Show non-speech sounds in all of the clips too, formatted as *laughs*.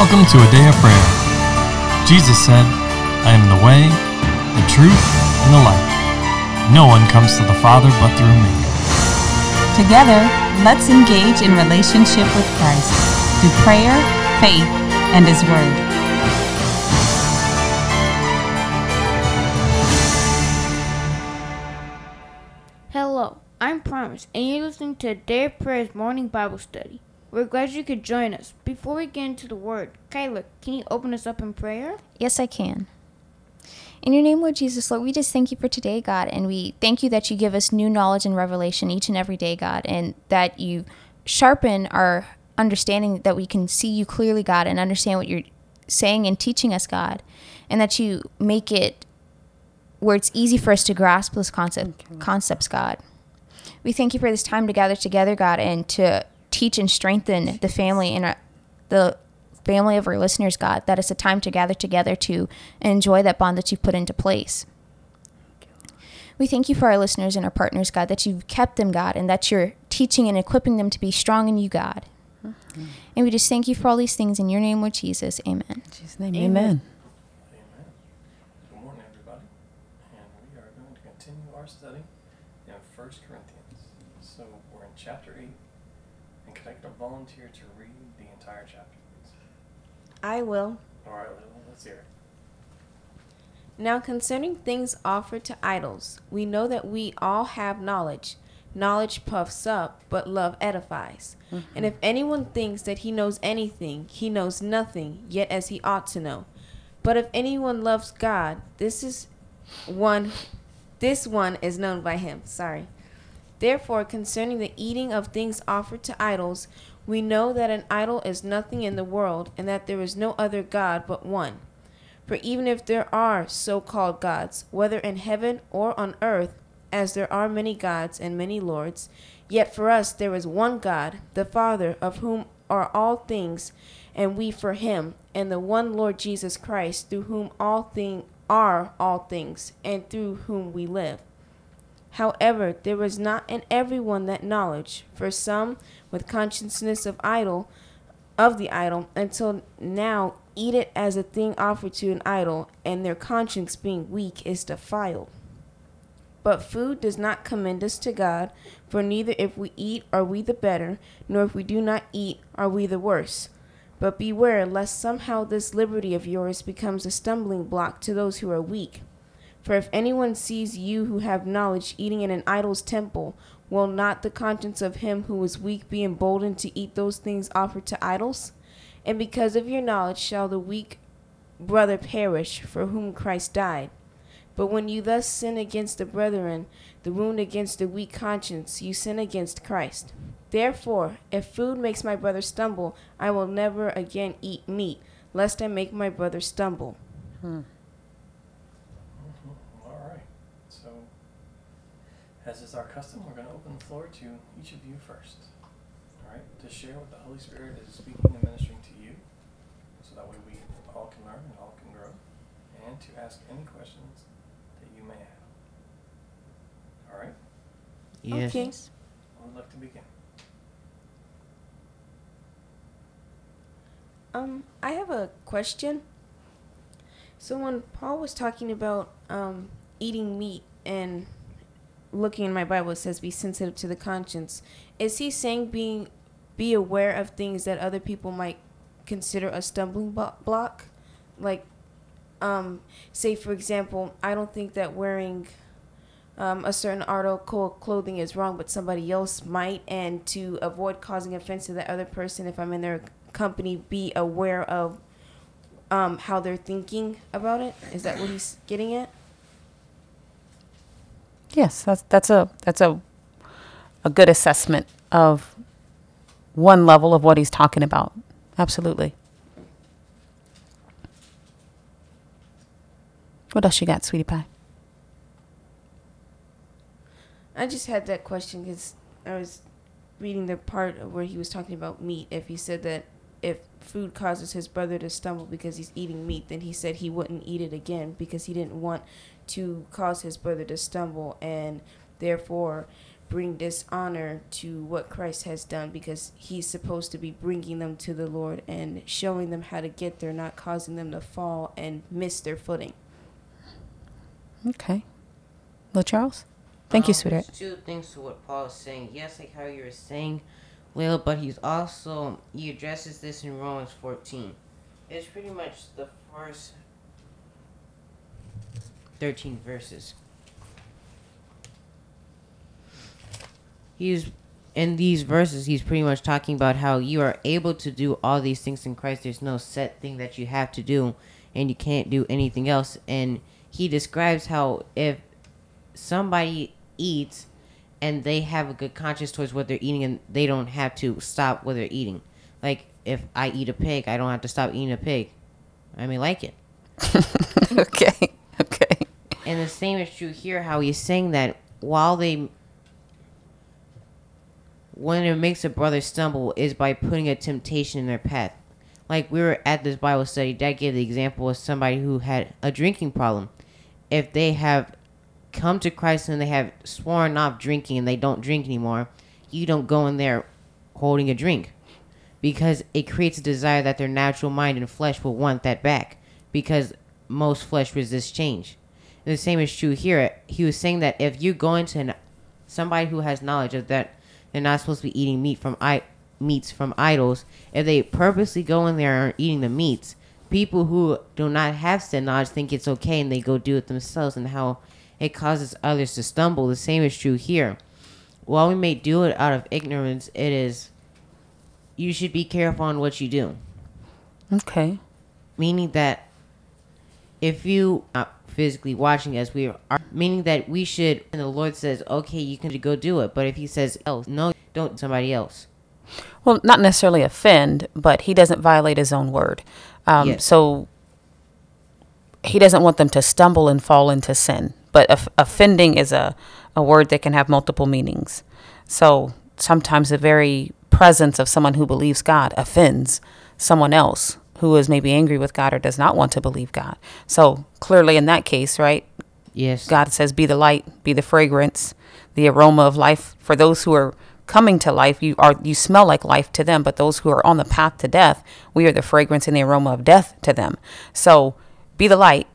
Welcome to a day of prayer. Jesus said, I am the way, the truth, and the life. No one comes to the Father but through me. Together, let's engage in relationship with Christ through prayer, faith, and His Word. Hello, I'm Promise, and you're listening to Day of Prayer's morning Bible study. We're glad you could join us. Before we get into the Word, Kyla, can you open us up in prayer? Yes, I can. In your name, Lord Jesus, Lord, we just thank you for today, God, and we thank you that you give us new knowledge and revelation each and every day, God, and that you sharpen our understanding that we can see you clearly, God, and understand what you're saying and teaching us, God, and that you make it where it's easy for us to grasp those concept, concepts, God. We thank you for this time to gather together, God, and to teach and strengthen the family and our, the family of our listeners, God, that it's a time to gather together to enjoy that bond that you've put into place. We thank you for our listeners and our partners, God, that you've kept them, God, and that you're teaching and equipping them to be strong in you, God. Mm-hmm. And we just thank you for all these things in your name, Lord Jesus. Amen. In Jesus' name, Amen. amen. Amen. Good morning, everybody. And we are going to continue our study in 1 Corinthians. So we're in chapter 8. And can a volunteer to read the entire chapter, please? I will. All right, let's hear it. Now concerning things offered to idols, we know that we all have knowledge. Knowledge puffs up, but love edifies. Mm-hmm. And if anyone thinks that he knows anything, he knows nothing, yet as he ought to know. But if anyone loves God, this is one this one is known by him. Sorry. Therefore, concerning the eating of things offered to idols, we know that an idol is nothing in the world, and that there is no other God but one. For even if there are so called gods, whether in heaven or on earth, as there are many gods and many lords, yet for us there is one God, the Father, of whom are all things, and we for him, and the one Lord Jesus Christ, through whom all thing are all things, and through whom we live. However, there is not in everyone that knowledge, for some with consciousness of idol of the idol until now eat it as a thing offered to an idol, and their conscience being weak is defiled. But food does not commend us to God, for neither if we eat are we the better, nor if we do not eat are we the worse. But beware lest somehow this liberty of yours becomes a stumbling block to those who are weak. For if anyone sees you who have knowledge eating in an idol's temple, will not the conscience of him who is weak be emboldened to eat those things offered to idols? And because of your knowledge shall the weak brother perish, for whom Christ died. But when you thus sin against the brethren, the wound against the weak conscience, you sin against Christ. Therefore, if food makes my brother stumble, I will never again eat meat, lest I make my brother stumble. Mhm. All right. So, as is our custom, we're going to open the floor to each of you first. All right? To share what the Holy Spirit is speaking and ministering to you, so that way we all can learn and all can grow, and to ask any questions that you may have. All right? Yes. Okay. I would like to begin. Um, I have a question. So when Paul was talking about um, eating meat and looking in my Bible, it says be sensitive to the conscience. Is he saying being be aware of things that other people might consider a stumbling block? Like, um, say for example, I don't think that wearing um, a certain article of clothing is wrong, but somebody else might, and to avoid causing offense to the other person, if I'm in their company, be aware of um, how they're thinking about it. Is that what he's getting at? Yes, that's that's a that's a a good assessment of one level of what he's talking about. Absolutely. What else you got, sweetie pie? I just had that question because I was reading the part where he was talking about meat. If he said that if food causes his brother to stumble because he's eating meat, then he said he wouldn't eat it again because he didn't want to cause his brother to stumble and therefore bring dishonor to what Christ has done because he's supposed to be bringing them to the Lord and showing them how to get there, not causing them to fall and miss their footing. Okay. Well, Charles? Thank you, Um, sweetheart. There's two things to what Paul is saying. Yes, like how you were saying, Layla, but he's also he addresses this in Romans 14. It's pretty much the first 13 verses. He's in these verses. He's pretty much talking about how you are able to do all these things in Christ. There's no set thing that you have to do, and you can't do anything else. And he describes how if somebody eats and they have a good conscience towards what they're eating and they don't have to stop what they're eating. Like if I eat a pig, I don't have to stop eating a pig. I may like it. *laughs* okay. And the same is true here how he's saying that while they when it makes a brother stumble is by putting a temptation in their path. Like we were at this Bible study, Dad gave the example of somebody who had a drinking problem. If they have come to Christ and they have sworn off drinking and they don't drink anymore, you don't go in there holding a drink. Because it creates a desire that their natural mind and flesh will want that back. Because most flesh resists change. And the same is true here. He was saying that if you go into an, somebody who has knowledge of that they're not supposed to be eating meat from I, meats from idols, if they purposely go in there and are eating the meats, people who do not have said knowledge think it's okay and they go do it themselves and how it causes others to stumble. The same is true here. While we may do it out of ignorance, it is you should be careful on what you do. Okay. Meaning that if you not physically watching as we are meaning that we should and the Lord says, Okay, you can go do it, but if he says else, no, don't somebody else. Well, not necessarily offend, but he doesn't violate his own word. Um, Yes. So he doesn't want them to stumble and fall into sin. But off- offending is a, a word that can have multiple meanings. So sometimes the very presence of someone who believes God offends someone else who is maybe angry with God or does not want to believe God. So clearly, in that case, right, Yes. God says, "Be the light, be the fragrance, the aroma of life." For those who are coming to life, you are you smell like life to them. But those who are on the path to death, we are the fragrance and the aroma of death to them. So, be the light.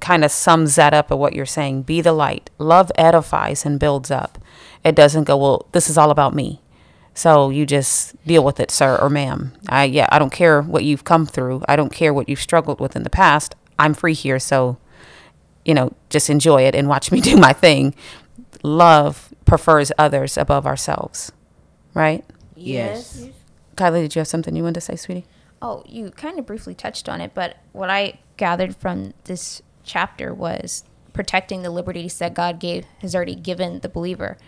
Kind of sums that up of what you're saying. Be the light. Love edifies and builds up. It doesn't go, well, this is all about me. So you just deal with it, sir or ma'am. I yeah, I don't care what you've come through. I don't care what you've struggled with in the past. I'm free here, so you know, just enjoy it and watch me *laughs* do my thing. Love prefers others above ourselves, right? Yes. Kylie, did you have something you wanted to say, sweetie? Oh, you kind of briefly touched on it, but what I gathered from this chapter was protecting the liberties that God gave has already given the believer.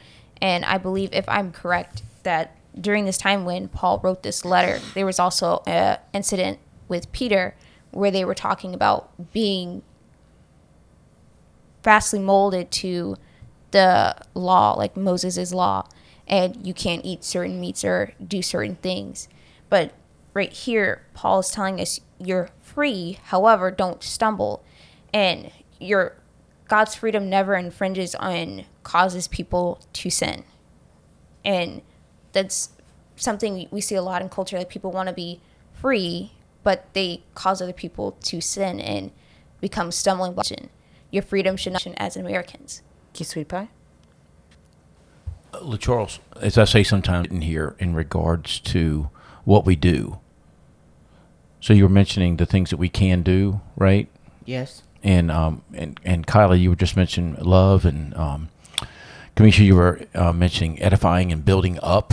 And I believe, if I'm correct, that during this time when Paul wrote this letter, there was also an incident with Peter where they were talking about being vastly molded to the law, like Moses' law, and you can't eat certain meats or do certain things. But right here, Paul is telling us you're free, however, don't stumble. And your God's freedom never infringes on causes people to sin. And that's something we see a lot in culture that people want to be free, but they cause other people to sin and become stumbling blocks. Your freedom should not as Americans. Thank you, sweet pie. Uh, Charles, as I say sometimes in here in regards to what we do. So you were mentioning the things that we can do, right? Yes. And um and and Kyla, you were just mentioning love and um, Kamisha, you were uh, mentioning edifying and building up.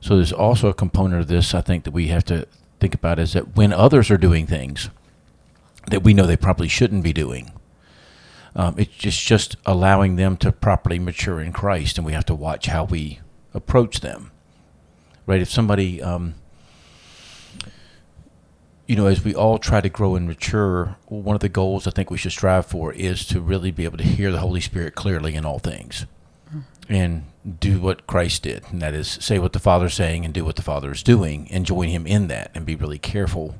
So there's also a component of this I think that we have to think about is that when others are doing things that we know they probably shouldn't be doing, um, it's just just allowing them to properly mature in Christ, and we have to watch how we approach them. Right? If somebody, um, you know, as we all try to grow and mature, one of the goals I think we should strive for is to really be able to hear the Holy Spirit clearly in all things, and do what Christ did, and that is say what the Father's saying and do what the Father is doing, and join Him in that, and be really careful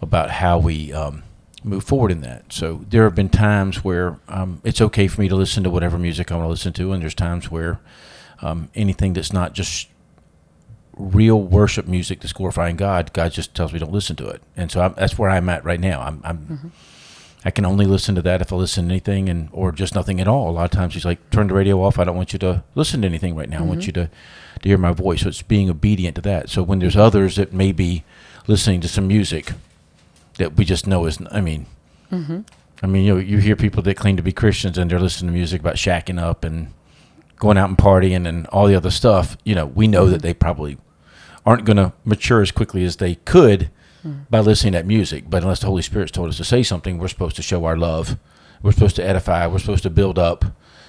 about how we um, move forward in that. So there have been times where um, it's okay for me to listen to whatever music I want to listen to, and there's times where um, anything that's not just real worship music that's glorifying God, God just tells me don't listen to it. And so I'm, that's where I'm at right now. I'm, I'm I can only listen to that if I listen to anything and or just nothing at all. A lot of times he's like, turn the radio off. I don't want you to listen to anything right now. I want mm-hmm. you to, to hear my voice. So it's being obedient to that. So when there's others that may be listening to some music that we just know is, I mean, mm-hmm. I mean, you know, you hear people that claim to be Christians and they're listening to music about shacking up and going out and partying and all the other stuff. You know, we know that they probably aren't going to mature as quickly as they could by listening to that music. But unless the Holy Spirit's told us to say something, we're supposed to show our love. We're supposed to edify. We're supposed to build up,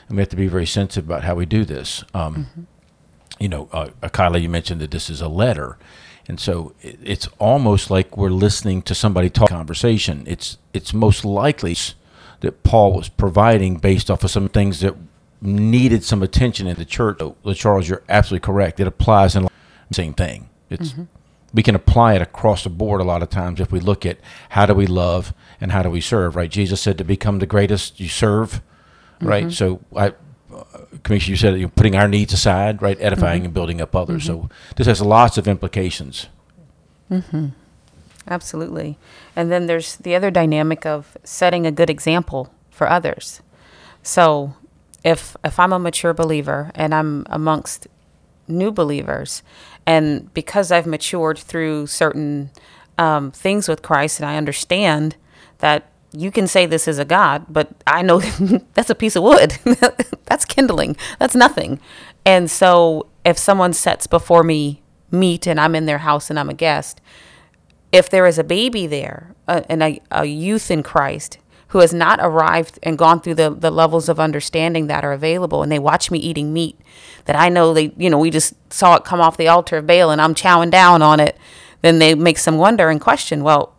and we have to be very sensitive about how we do this. Um, You know, uh, Kyla, you mentioned that this is a letter, and so it, it's almost like we're listening to somebody talk conversation. It's it's most likely that Paul was providing based off of some things that needed some attention in the church. So, Charles, you're absolutely correct. It applies in same thing. It's we can apply it across the board a lot of times if we look at how do we love and how do we serve. Right? Jesus said to become the greatest, you serve. Right. Mm-hmm. So I. Uh, Kamisha, you said you're putting our needs aside, right? Edifying mm-hmm. and building up others. Mm-hmm. So this has lots of implications. Absolutely. And then there's the other dynamic of setting a good example for others. So if if I'm a mature believer and I'm amongst new believers, and because I've matured through certain um, things with Christ, and I understand that you can say this is a God, but I know *laughs* that's a piece of wood. *laughs* that's kindling. That's nothing. And so if someone sets before me meat and I'm in their house and I'm a guest, if there is a baby there uh, and a, a youth in Christ who has not arrived and gone through the, the levels of understanding that are available and they watch me eating meat that I know they, you know, we just saw it come off the altar of Baal and I'm chowing down on it, then they make some wonder and question, well,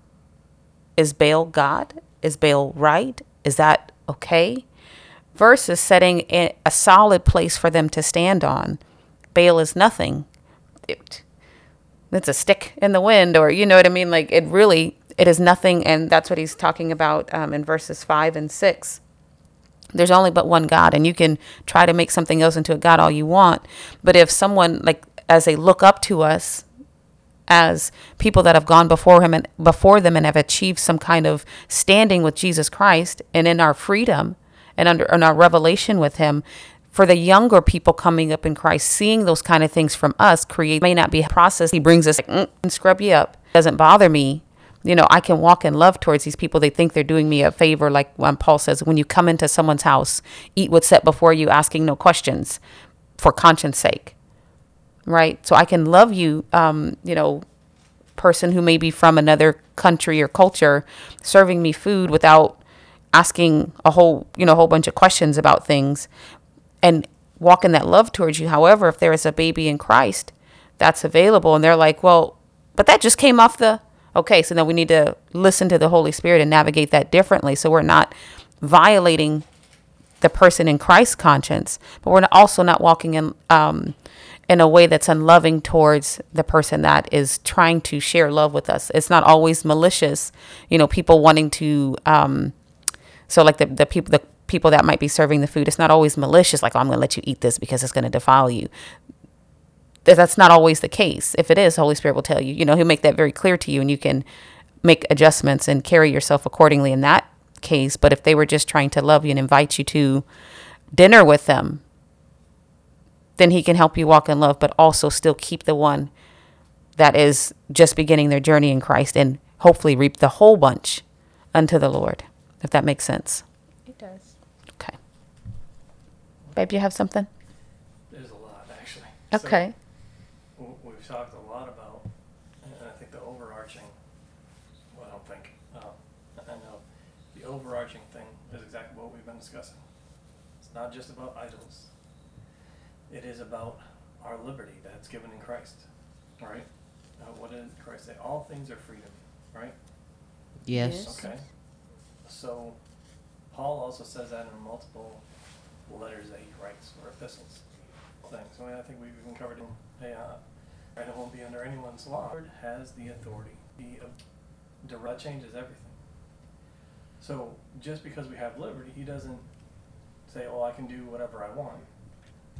is Baal God? Is Baal right? Is that okay? Versus setting a a solid place for them to stand on. Baal is nothing. It, it's a stick in the wind or you know what i mean like it really it is nothing and that's what he's talking about um, in verses 5 and 6 there's only but one god and you can try to make something else into a god all you want but if someone like as they look up to us as people that have gone before him and before them and have achieved some kind of standing with Jesus Christ and in our freedom and under in our revelation with him for the younger people coming up in Christ seeing those kind of things from us create may not be a process. He brings us like, "Mm, and scrub you up. Doesn't bother me you know I can walk in love towards these people they think they're doing me a favor like when Paul says when you come into someone's house eat what's set before you asking no questions for conscience sake right? So I can love you, um, you know, person who may be from another country or culture, serving me food without asking a whole, you know, a whole bunch of questions about things, and walking that love towards you. However, if there is a baby in Christ that's available, and they're like, well, but that just came off the okay, so then we need to listen to the Holy Spirit and navigate that differently, so we're not violating the person in Christ's conscience, but we're also not walking in um, in a way that's unloving towards the person that is trying to share love with us. It's not always malicious, you know, people wanting to. Um, so like the the people the people that might be serving the food, it's not always malicious. Like, oh, I'm going to let you eat this because it's going to defile you. Th- That's not always the case. If it is, Holy Spirit will tell you. You know, He'll make that very clear to you, and you can make adjustments and carry yourself accordingly in that case. But if they were just trying to love you and invite you to dinner with them, then He can help you walk in love, but also still keep the one that is just beginning their journey in Christ and hopefully reap the whole bunch unto the Lord, if that makes sense. It does. Okay. Babe, you have something? There's a lot, actually. Okay. w- we've talked a lot about, and I think the overarching, well, I don't think, uh, I know, the overarching thing is exactly what we've been discussing. It's not just about idols. It is about our liberty that's given in Christ, right? Uh, what did Christ say? All things are freedom, right? Yes. Okay. So, Paul also says that in multiple letters that he writes or epistles. Things. I mean, I think we've even covered in. Hey, uh, right, it won't be under anyone's law. Lord has the authority. The uh, direct changes everything. So just because we have liberty, he doesn't say, "Oh, I can do whatever I want."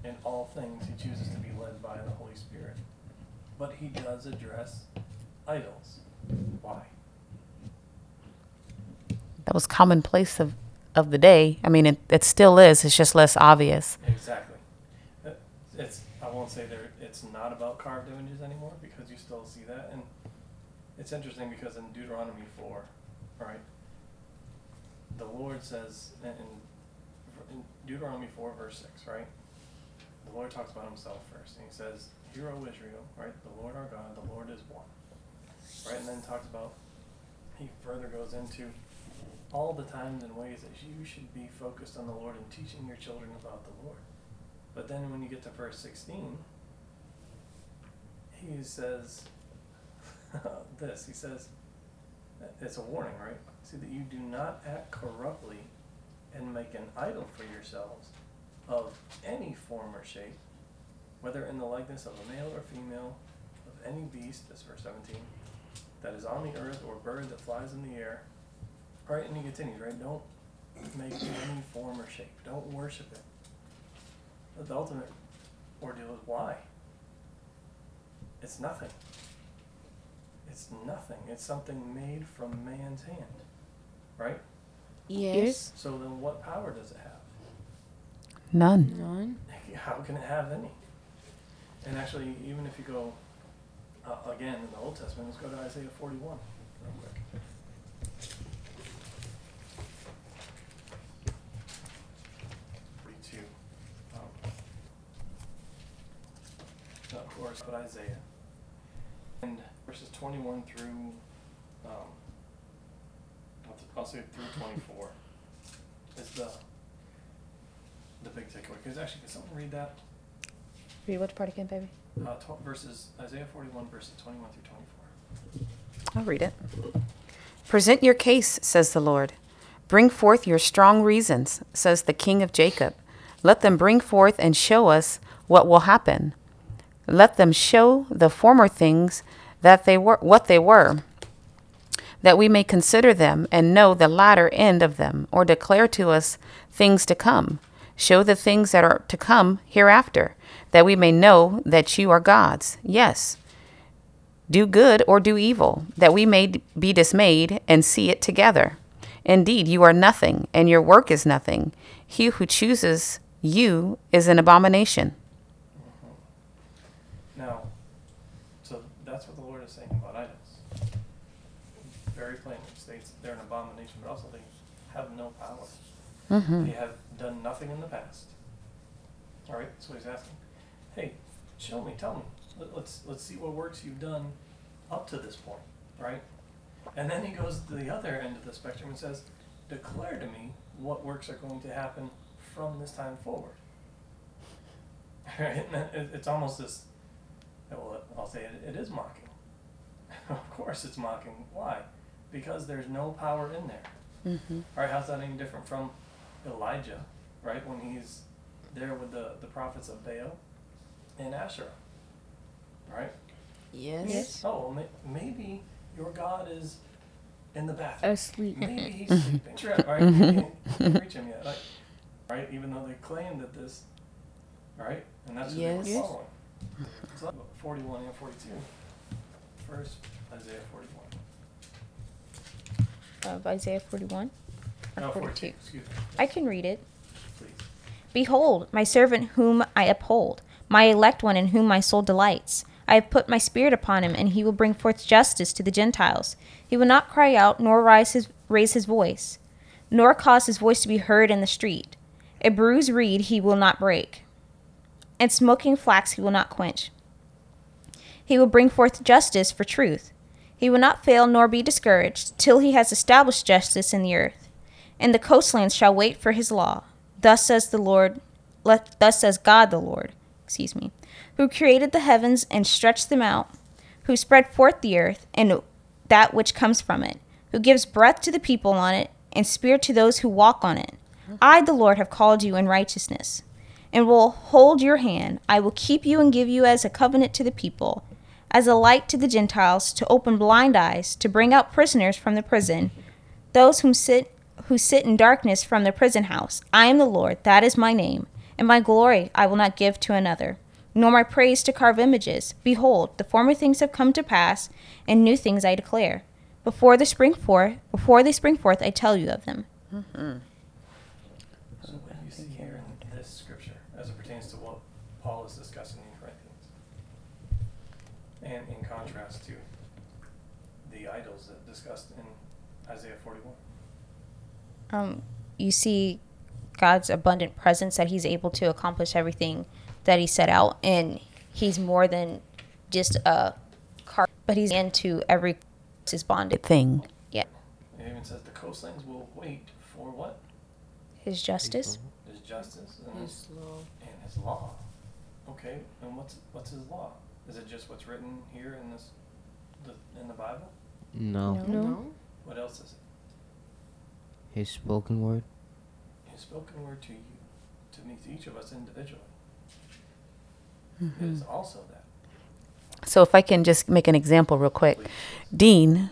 In all things, he chooses to be led by the Holy Spirit. But he does address idols. Why? That was commonplace of, of the day. I mean, it, it still is. It's just less obvious. Exactly. It's I won't say there it's not about carved images anymore because you still see that and it's interesting because in Deuteronomy four, right? The Lord says in, in Deuteronomy four verse six, right? The Lord talks about himself first and he says, Hear O Israel, right? The Lord our God, the Lord is one. Right? And then talks about he further goes into all the times and ways that you should be focused on the Lord and teaching your children about the Lord. But then when you get to verse 16, he says *laughs* this. He says, it's a warning, right? See that you do not act corruptly and make an idol for yourselves of any form or shape, whether in the likeness of a male or female, of any beast, that's verse 17, that is on the earth or bird that flies in the air. Right, and he continues, right? Don't make any form or shape. Don't worship it. But the ultimate ordeal is why? It's nothing. It's nothing. It's something made from man's hand. Right? Yes. So then what power does it have? None. None. How can it have any? And actually, even if you go uh, again in the Old Testament, let's go to Isaiah 41 real quick. Um, of course, but Isaiah. And verses 21 through, um, I'll, say through 24 is the the big takeaway. Because actually, can someone read that? Read which part again, baby? Uh, tw- verses Isaiah 41 verses 21 through 24. I'll read it. Present your case, says the Lord. Bring forth your strong reasons, says the King of Jacob. Let them bring forth and show us what will happen. Let them show the former things that they were what they were, that we may consider them and know the latter end of them, or declare to us things to come. Show the things that are to come hereafter, that we may know that you are gods. Yes, do good or do evil, that we may be dismayed and see it together. Indeed, you are nothing, and your work is nothing. He who chooses you is an abomination. Now, so that's what the Lord is saying about idols. Very plainly states they're an abomination, but also they have no power. Mm-hmm. They have done nothing in the past. All right, so he's asking, "Hey, show me, tell me. Let, let's let's see what works you've done up to this point, right?" And then he goes to the other end of the spectrum and says, "Declare to me what works are going to happen from this time forward." *laughs* Right? And it, it's almost this well, I'll say it, it is mocking. *laughs* of course it's mocking. Why? Because there's no power in there. Mm-hmm. All right, how's that any different from Elijah, right? When he's there with the, the prophets of Baal and Asherah, right? Yes. Yes. Oh, well, maybe your God is in the bathroom. Asleep. Maybe he's *laughs* sleeping. Sure, all right, you can't reach him yet. Like, right? Even though they claim that this, right? And that's what Yes. they were following. So, 41 and 42. First, Isaiah 41. Of Isaiah 41. No, 42. 42. Excuse me. I can read it. Please. Behold, my servant whom I uphold, my elect one in whom my soul delights. I have put my spirit upon him, and he will bring forth justice to the Gentiles. He will not cry out, nor rise his, raise his voice, nor cause his voice to be heard in the street. A bruised reed he will not break, and smoking flax he will not quench. He will bring forth justice for truth. He will not fail nor be discouraged till he has established justice in the earth. And the coastlands shall wait for his law. Thus says the Lord, let, thus says God the Lord, excuse me, who created the heavens and stretched them out, who spread forth the earth and that which comes from it, who gives breath to the people on it and spirit to those who walk on it. I, the Lord, have called you in righteousness, and will hold your hand. I will keep you and give you as a covenant to the people, as a light to the Gentiles, to open blind eyes, to bring out prisoners from the prison, those whom sit who sit in darkness from the prison house. I am the Lord, that is my name, and my glory I will not give to another, nor my praise to carve images. Behold, the former things have come to pass, and new things I declare. Before the spring forth, before they spring forth, I tell you of them. So what do you see here in this scripture as it pertains to what Paul is discussing in Corinthians? And in contrast to the idols that discussed in Isaiah 41. Um, you see God's abundant presence that He's able to accomplish everything that He set out, and He's more than just a car, but He's into every his bonded Thing. Yeah, It even says the coastlands will wait for what? His justice. His justice and his, His law. and his law. Okay, and what's what's his law? Is it just what's written here in this the, in the Bible? No. No. What else is it? His spoken word. His spoken word to you, to me, to each of us individually. Mm-hmm. It is also that. So if I can just make an example real quick. Please. Dean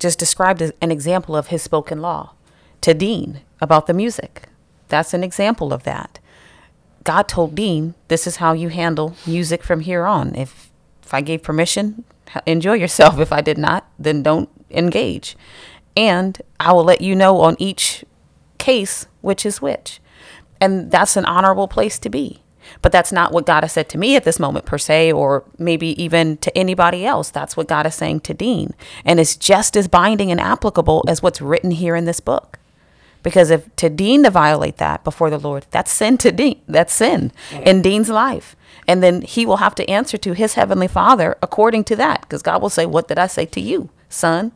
just described an example of his spoken law to Dean about the music. That's an example of that. God told Dean, this is how you handle music from here on. If if I gave permission, enjoy yourself. If I did not, then don't engage. And I will let you know on each case which is which. And that's an honorable place to be. But that's not what God has said to me at this moment, per se, or maybe even to anybody else. That's what God is saying to Dean. And it's just as binding and applicable as what's written here in this book. Because if to Dean to violate that before the Lord, that's sin to Dean. That's sin in Dean's life. And then he will have to answer to his heavenly father according to that. Because God will say, What did I say to you, son?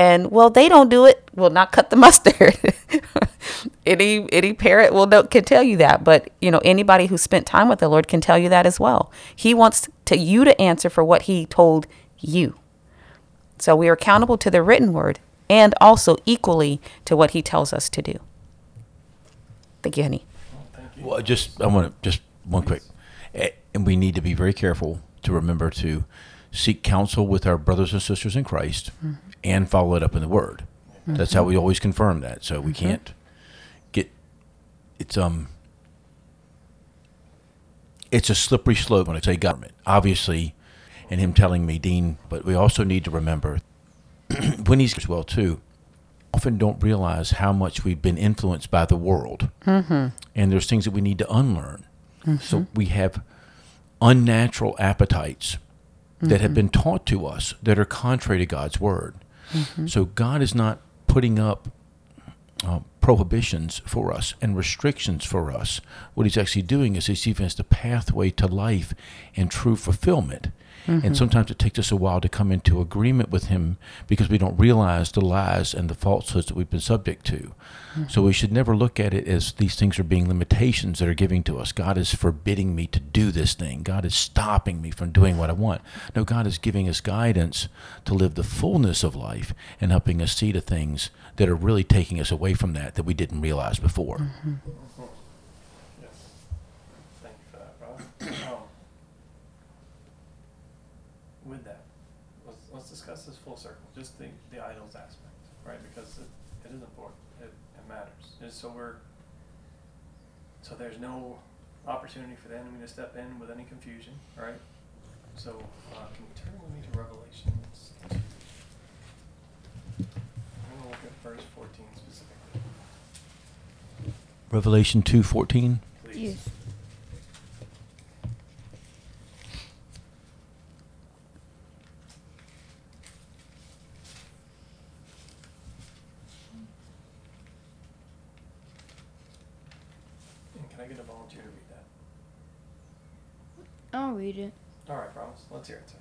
And well, they don't do it. Will not cut the *laughs* mustard. any any parent will know can tell you that. But you know, anybody who spent time with the Lord can tell you that as well. He wants to you to answer for what he told you. So we are accountable to the written word and also equally to what he tells us to do. Thank you, honey. Well, thank you. Well, just I want to just one quick, and we need to be very careful to remember to seek counsel with our brothers and sisters in Christ, mm-hmm. And follow it up in the Word. Mm-hmm. That's how we always confirm that. So we mm-hmm. can't get it's um it's a slippery slope when I say government. Obviously, and him telling me, Dean, but we also need to remember *clears throat* when he's as well too. Often don't realize how much we've been influenced by the world mm-hmm. and there's things that we need to unlearn. So we have unnatural appetites that have been taught to us that are contrary to God's word. So God is not putting up uh, prohibitions for us and restrictions for us. What He's actually doing is He's giving us the pathway to life and true fulfillment. Mm-hmm. And sometimes it takes us a while to come into agreement with Him because we don't realize the lies and the falsehoods that we've been subject to. So mm-hmm. we should never look at it as these things are being limitations that are giving to us. God is forbidding me to do this thing. God is stopping me from doing what I want. No, God is giving us guidance to live the fullness of life and helping us see the things that are really taking us away from that that we didn't realize before. Mm-hmm. Yes. Thank you for that, Rob. Um, with that, let's, let's discuss this full circle, just the, the idols aspect, right? Because it, it is important, it, it matters. Just so we're, so there's no opportunity for the enemy to step in with any confusion, right? So, uh, can you turn with me to Revelations? I'm gonna look at verse fourteen specifically, Revelation 2:14 please. Yes. And can I get a volunteer to read that? I'll read it. All right, promise. Let's hear it, sir.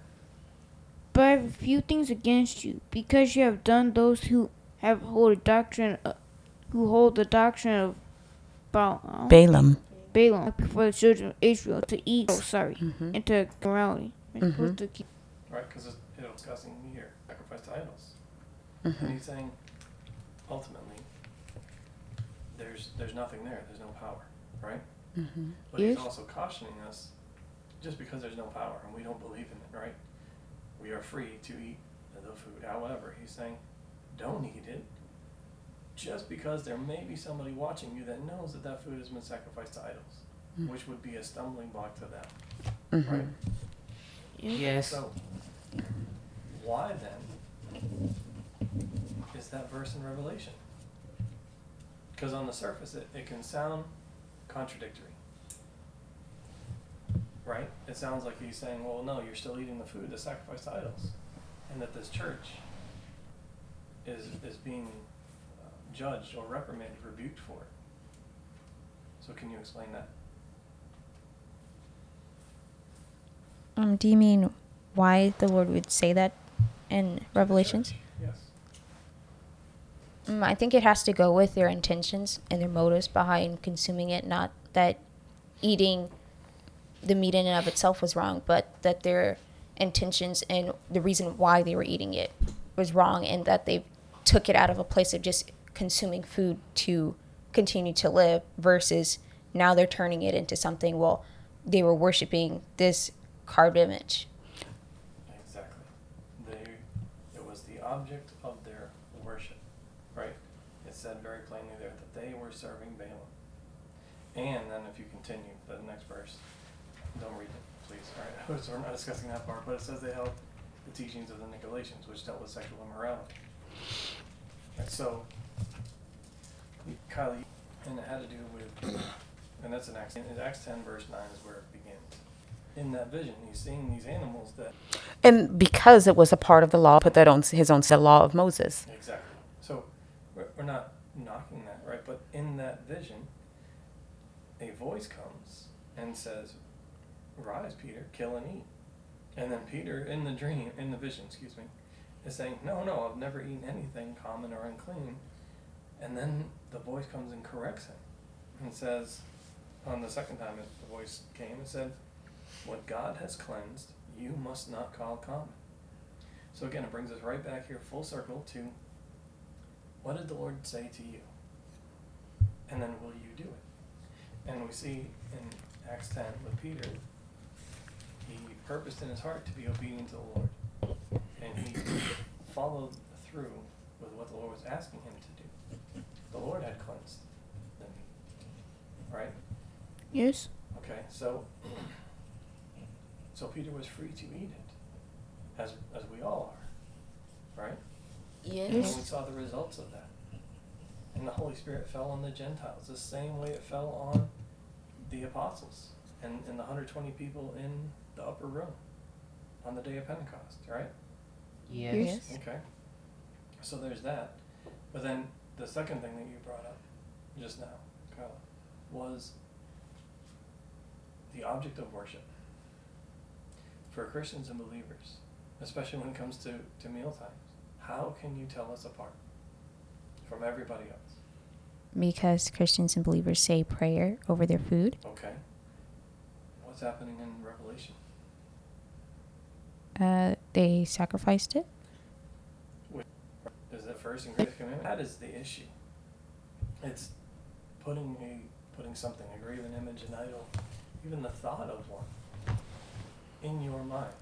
But I have a things against you, because you have done those who have hold a doctrine, uh, who hold the doctrine of Baal, Balaam. Balaam before the children of Israel to eat. Oh, sorry, Mhm. into immorality. I'm supposed to keep. Right? Because it's you know, discussing here sacrifice to idols, Mm-hmm. and he's saying ultimately there's there's nothing there. There's no power, right? Mm-hmm. But he's also cautioning us just because there's no power and we don't believe in it, right? We are free to eat the food. However, he's saying don't eat it just because there may be somebody watching you that knows that that food has been sacrificed to idols, hmm. which would be a stumbling block to them, mm-hmm. right? Yes. So, why then is that verse in Revelation? Because on the surface, it, it can sound contradictory. Right? It sounds like he's saying, well, no, you're still eating the food that's sacrificed to idols. And that this church is, is being uh, judged or reprimanded, rebuked for it. So, can you explain that? Um, do you mean why the Lord would say that in Revelations? Yes. Mm, I think it has to go with their intentions and their motives behind consuming it. Not that eating the meat in and of itself was wrong, but that their intentions and the reason why they were eating it was wrong, and that they took it out of a place of just consuming food to continue to live versus now they're turning it into something. Well, they were worshiping this carved image. Exactly. They, it was the object of their worship, right? It said very plainly there that they were serving Balaam. And then if you continue, the next verse, don't read it, right? So we're not discussing that part, but it says they held the teachings of the Nicolaitans, which dealt with sexual immorality. And so, Kylie, and it had to do with, *coughs* and that's in Acts, in Acts ten verse nine is where it begins. In that vision, he's seeing these animals that And because it was a part of the law, put that on his own set law of Moses. Exactly. So we're, we're not knocking that, right? But in that vision, a voice comes and says, Rise, Peter, kill and eat. And then Peter, in the dream, in the vision, excuse me, is saying, No, no, I've never eaten anything common or unclean. And then the voice comes and corrects him and says, on the second time it, the voice came and said, What God has cleansed, you must not call common. So again, it brings us right back here full circle to what did the Lord say to you? And then will you do it? And we see in Acts 10 with Peter, purposed in his heart to be obedient to the Lord. And he followed through with what the Lord was asking him to do. The Lord had cleansed the meat. Right? Yes. Okay, so so Peter was free to eat it, as as we all are, right? Yes. And we saw the results of that. And the Holy Spirit fell on the Gentiles the same way it fell on the apostles and, and the 120 people in the upper room on the day of Pentecost, right? Yes. Okay. So there's that. But then the second thing that you brought up just now, Kyla, was the object of worship. For Christians and believers, especially when it comes to, to meal times, how can you tell us apart from everybody else? Because Christians and believers say prayer over their food. Okay. What's happening in Revelation? Uh, they sacrificed it. Is it first and greatest commandment? That is the issue. It's putting a putting something, a graven image, an idol, even the thought of one, in your mind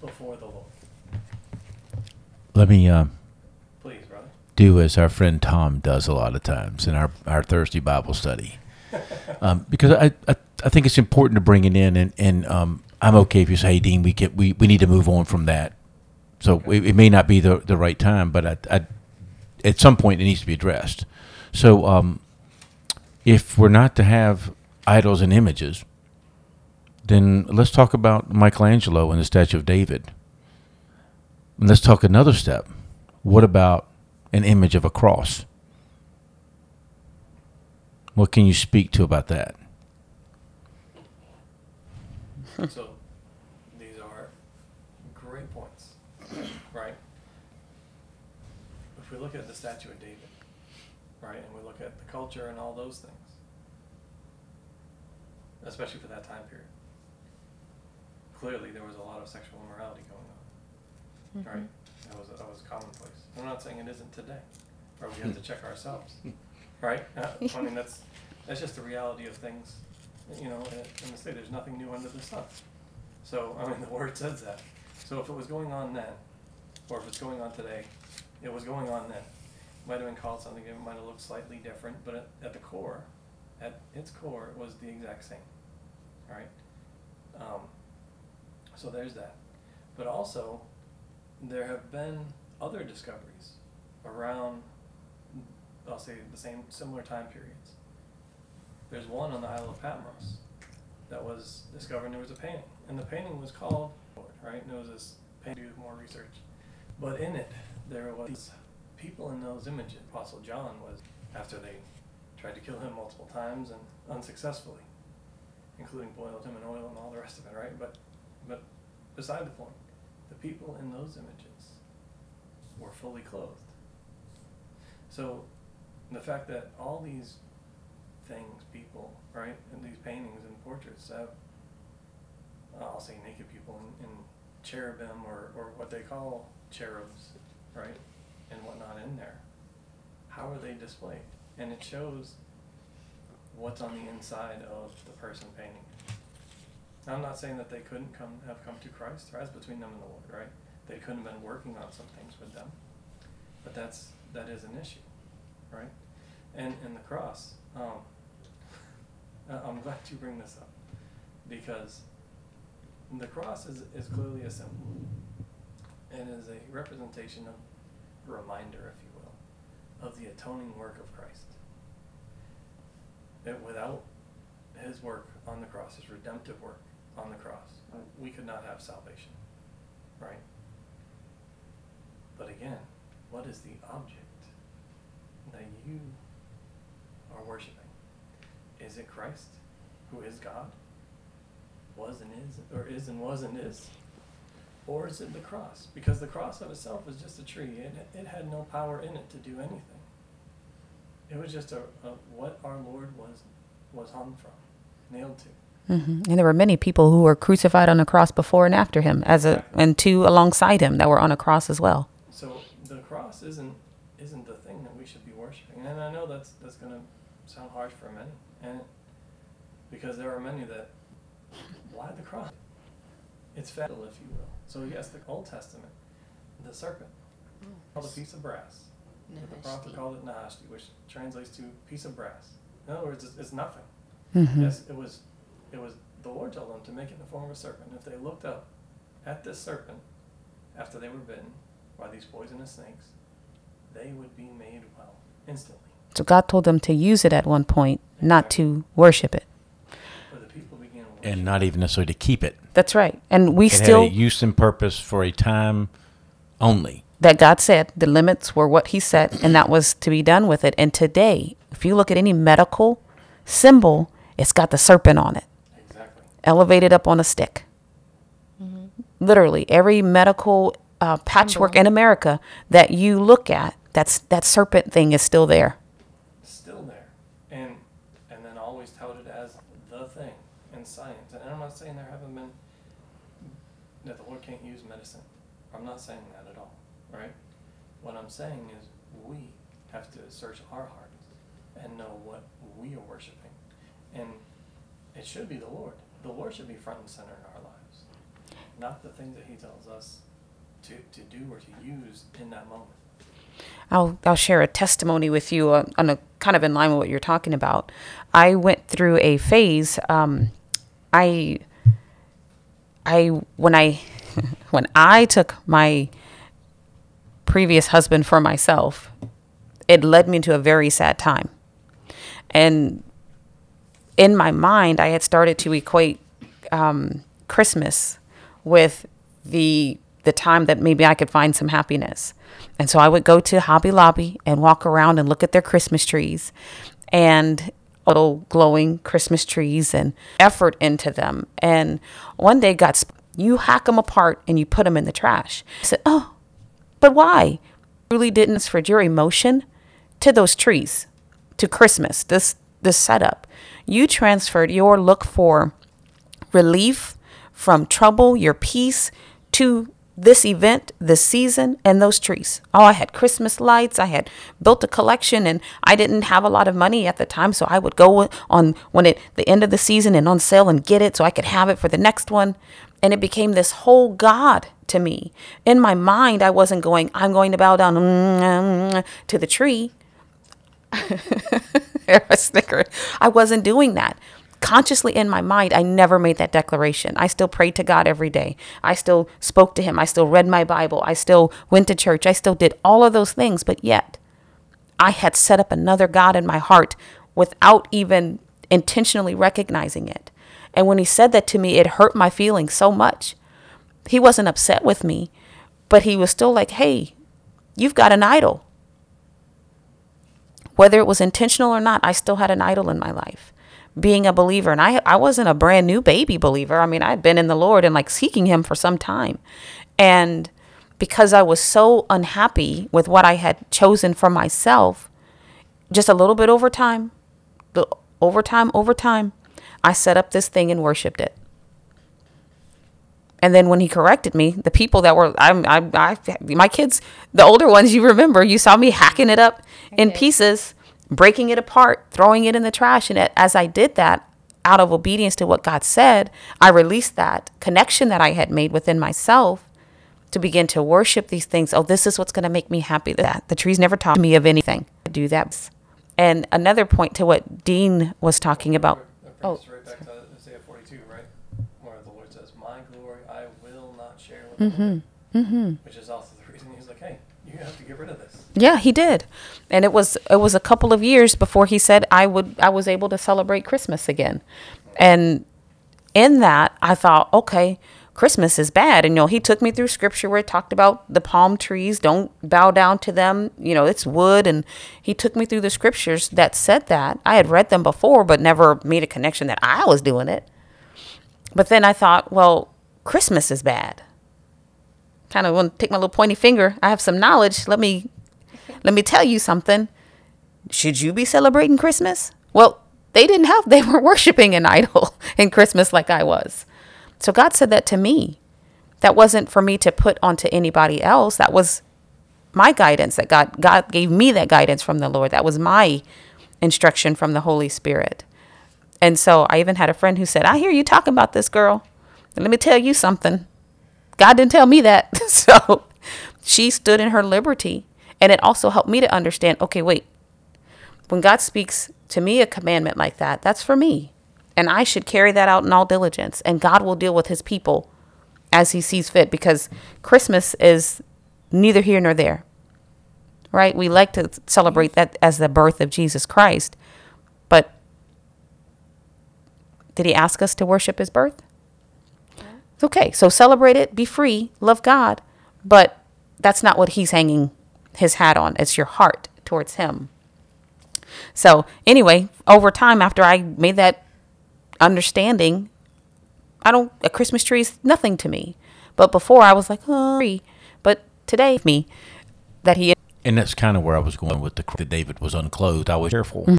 before the Lord. Let me uh, Please, brother. do as our friend Tom does a lot of times in our, our Thursday Bible study. *laughs* Um, because I, I, I think it's important to bring it in, and, and um, I'm okay if you say, hey, Dean, we, get, we, we need to move on from that. So it, it may not be the, the right time, but I, I, at some point it needs to be addressed. So um, if we're not to have idols and images, then let's talk about Michelangelo and the statue of David. And let's talk another step. What about an image of a cross? What can you speak to about that? *laughs* so these are great points, right? If we look at the statue of David, right, and we look at the culture and all those things, especially for that time period, clearly there was a lot of sexual immorality going on, right? That was that was commonplace. I'm not saying it isn't today, or we have to check ourselves, *laughs* right? Uh, I mean that's that's just the reality of things you know, in the state, there's nothing new under the sun. So, I mean, *laughs* the word says that. So if it was going on then, or if it's going on today, it was going on then. might have been called something, it might have looked slightly different, but at, at the core, at its core, it was the exact same. All right. Um, so there's that. But also, there have been other discoveries around, I'll say, the same similar time periods. There's one on the Isle of Patmos that was discovered, and there was a painting, and the painting was called, right? And it was this painting. Do more research, but in it there was people in those images. Apostle John was after they tried to kill him multiple times and unsuccessfully, including boiled him in oil and all the rest of it, right? But but beside the point, the people in those images were fully clothed. So the fact that all these things, people, right, and these paintings and portraits have, uh, I'll say naked people and, in cherubim or, or what they call cherubs, right, and whatnot in there. How are they displayed? And it shows what's on the inside of the person painting. Now, I'm not saying that they couldn't come have come to Christ. Right? Between them and the Lord, right? They couldn't have been working on some things with them, but that's that is an issue, right? And and the cross. Um, I- I'm glad you bring this up because the cross is, is clearly a symbol and is a representation of a reminder, if you will, of the atoning work of Christ. That without his work on the cross, his redemptive work on the cross, we could not have salvation. Right? But again, what is the object that you are worshiping? Is it Christ, who is God? Was and is, or is and was and is? Or is it the cross? Because the cross of itself was just a tree. It, it had no power in it to do anything. It was just a, a what our Lord was was hung from, nailed to. hmm And there were many people who were crucified on the cross before and after him, as a and two alongside him that were on a cross as well. So the cross isn't isn't the thing that we should be worshiping. And I know that's that's gonna sound harsh for a many, and because there are many that why the cross? It's fatal, if you will. So yes, the Old Testament, the serpent, called a piece of brass. But the prophet called it Nehushtan, which translates to piece of brass. In other words, it's, it's nothing. hmm Yes, it was, it was, the Lord told them to make it in the form of a serpent. If they looked up at this serpent after they were bitten by these poisonous snakes, they would be made well instantly. So God told them to use it at one point, not to worship it. But the people began worshiping. and not even necessarily to keep it. That's right. And we it still had a use and purpose for a time only. that God said the limits were what He set, and that was to be done with it. And today, if you look at any medical symbol, it's got the serpent on it, Exactly. elevated up on a stick. Literally, every medical uh, patchwork in America that you look at, that's that serpent thing is still there. Still there. And and then always touted as the thing in science. And I'm not saying there haven't been that the Lord can't use medicine. I'm not saying that at all. Right? What I'm saying is we have to search our hearts and know what we are worshiping. And it should be the Lord. The Lord should be front and center in our lives. Not the things that He tells us to, to do or to use in that moment. I'll I'll share a testimony with you on, on a kind of in line with what you're talking about. I went through a phase. Um, I I when I *laughs* when I took my previous husband for myself, it led me to a very sad time. And in my mind, I had started to equate um, Christmas with the the time that maybe I could find some happiness. And so I would go to Hobby Lobby and walk around and look at their Christmas trees and little glowing Christmas trees and effort into them. And one day God, sp- you hack them apart and you put them in the trash. I said, oh, but why? Really didn't transfer your emotion to those trees, to Christmas, this this setup. You transferred your look for relief from trouble, your peace to this event, this season, and those trees. Oh, I had Christmas lights. I had built a collection, and I didn't have a lot of money at the time, so I would go on when it the end of the season and on sale and get it, so I could have it for the next one. and it became this whole God to me. In my mind, I wasn't going, I'm going to bow down mm, to the tree. *laughs* I snickered. I wasn't doing that. Consciously in my mind, I never made that declaration. I still prayed to God every day. I still spoke to Him. I still read my Bible. I still went to church. I still did all of those things. But yet, I had set up another God in my heart without even intentionally recognizing it. And when He said that to me, it hurt my feelings so much. He wasn't upset with me, but He was still like, hey, you've got an idol. Whether it was intentional or not, I still had an idol in my life. Being a believer, and I, I wasn't a brand new baby believer. I mean, I'd been in the Lord and like seeking Him for some time. And because I was so unhappy with what I had chosen for myself, just a little bit over time, over time, over time, I set up this thing and worshiped it. And then when he corrected me, the people that were, I'm, I, I, my kids, the older ones, you remember, you saw me hacking it up in pieces, breaking it apart, throwing it in the trash. And as I did that, out of obedience to what God said, I released that connection that I had made within myself to begin to worship these things. Oh, this is what's going to make me happy. That the trees never taught me of anything. I do that. And another point to what Dean was talking about. Us right back to Isaiah 42, right? Where the Lord says, My glory I will not share with mm-hmm mm-hmm. Which is also the reason he's like, hey, you have to get rid of this. Yeah, he did. And it was it was a couple of years before he said I would I was able to celebrate Christmas again. And in that I thought, okay, Christmas is bad. And you know, he took me through scripture where it talked about the palm trees, don't bow down to them. You know, it's wood. And he took me through the scriptures that said that. I had read them before, but never made a connection that I was doing it. But then I thought, well, Christmas is bad. Kind of want to take my little pointy finger. I have some knowledge. Let me let me tell you something. Should you be celebrating Christmas? Well, they didn't have *laughs* they were worshiping an idol *laughs* in Christmas like I was. So God said that to me. That wasn't for me to put onto anybody else. That was my guidance that God God gave me that guidance from the Lord. That was my instruction from the Holy Spirit. And so I even had a friend who said, "I hear you talking about this girl. Let me tell you something. God didn't tell me that." *laughs* so she stood in her liberty, and it also helped me to understand, okay, wait. When God speaks to me a commandment like that, that's for me. And I should carry that out in all diligence. And God will deal with his people as he sees fit because Christmas is neither here nor there. Right? We like to celebrate that as the birth of Jesus Christ. But did he ask us to worship his birth? Okay, so celebrate it, be free, love God, but that's not what he's hanging his hat on. It's your heart towards him. So, anyway, over time, after I made that understanding. I don't, a Christmas tree is nothing to me. But before I was like, oh, but today, me, that he. And that's kind of where I was going with the that David was unclothed. I was careful mm-hmm.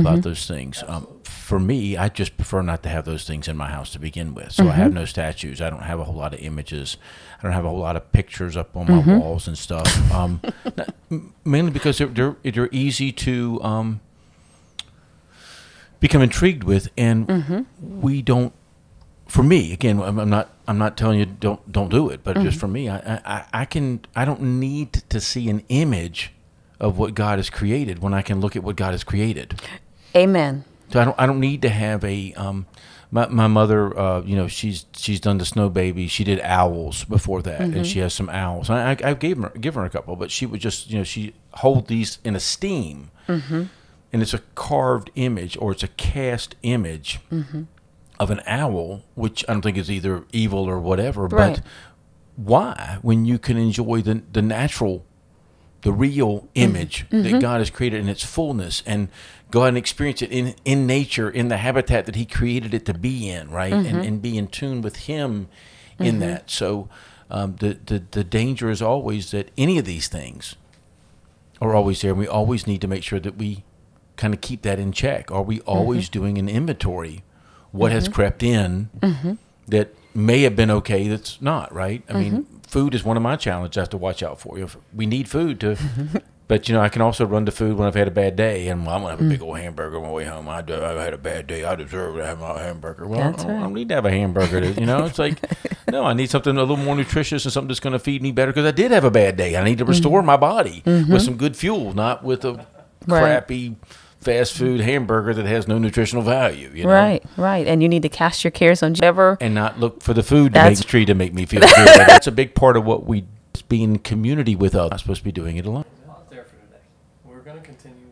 About those things. Um, for me, I just prefer not to have those things in my house to begin with. So mm-hmm. I have no statues. I don't have a whole lot of images. I don't have a whole lot of pictures up on my mm-hmm. walls and stuff. Um, *laughs* mainly because they're, they're, they're easy to um, become intrigued with, and mm-hmm. we don't. For me, again, I'm, not. I'm not telling you don't don't do it, but mm-hmm. just for me, I, I I can. I don't need to see an image of what God has created when I can look at what God has created. Amen. So I don't. I don't need to have a. Um, my, my mother, uh, you know, she's she's done the snow baby. She did owls before that, mm-hmm. and she has some owls. I, I gave her give her a couple, but she would just you know she hold these in esteem. Mm-hmm and it's a carved image or it's a cast image mm-hmm. of an owl, which I don't think is either evil or whatever. Right. But why, when you can enjoy the the natural, the real mm-hmm. image mm-hmm. that God has created in its fullness, and go out and experience it in in nature, in the habitat that He created it to be in, right, and mm-hmm. and be in tune with Him in mm-hmm. that. So. Um, the, the the danger is always that any of these things are always there, and we always need to make sure that we kind of keep that in check? Are we always mm-hmm. doing an inventory? What mm-hmm. has crept in mm-hmm. that may have been okay that's not, right? I mean, mm-hmm. Food is one of my challenges I have to watch out for. If we need food to *laughs* But you know, I can also run to food when I've had a bad day, and well, I'm gonna have a big mm. old hamburger on my way home. I, I had a bad day. I deserve to have my hamburger. Well, I, don't, I don't need to have a hamburger. To, you know, it's like *laughs* no, I need something a little more nutritious and something that's going to feed me better because I did have a bad day. I need to restore mm-hmm. my body with mm-hmm. some good fuel, not with a Right. crappy fast food hamburger that has no nutritional value. You know? Right, right. And you need to cast your cares on whatever. and not look for the food to That's- make tree to make me *laughs* feel good. And that's a big part of what we be in community with others. Not supposed to be doing it alone. Out there for today. We're going to continue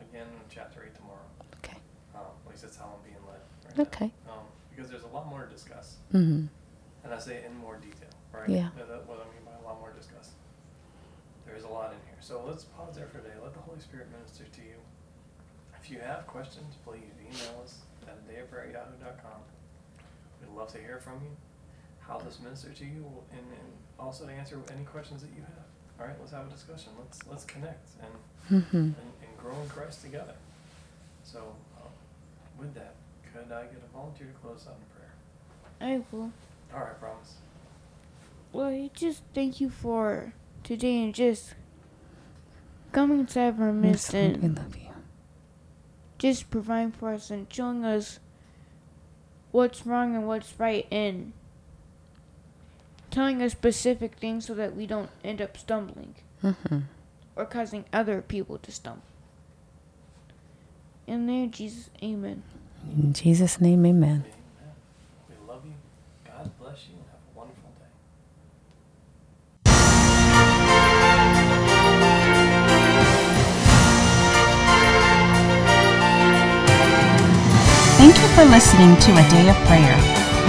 again in chapter 8 tomorrow. Okay. Um, at least that's how I'm being led. Right. Okay. Um, because there's a lot more to discuss. Mm-hmm. And I say in more detail, right? Yeah. That- that- what I mean by a lot more to discuss. There is a lot in here. So let's pause there for today. Let the Holy Spirit minister to you. If you have questions, please email us at a dayofprayer@yahoo.com. We'd love to hear from you, how this minister to you, and, and also to answer any questions that you have. All right, let's have a discussion. Let's let's connect and Mm-hmm. and, and grow in Christ together. So, um, with that, could I get a volunteer to close out in prayer? I will. All right, promise. Well, I just thank you for today and just coming inside of our midst We and love you. just providing for us and showing us what's wrong and what's right and telling us specific things so that we don't end up stumbling Mm-hmm. or causing other people to stumble. In the name of Jesus, amen. In Jesus' name, amen. Amen. We love you. God bless you and have a wonderful day. Thank you for listening to A Day of Prayer.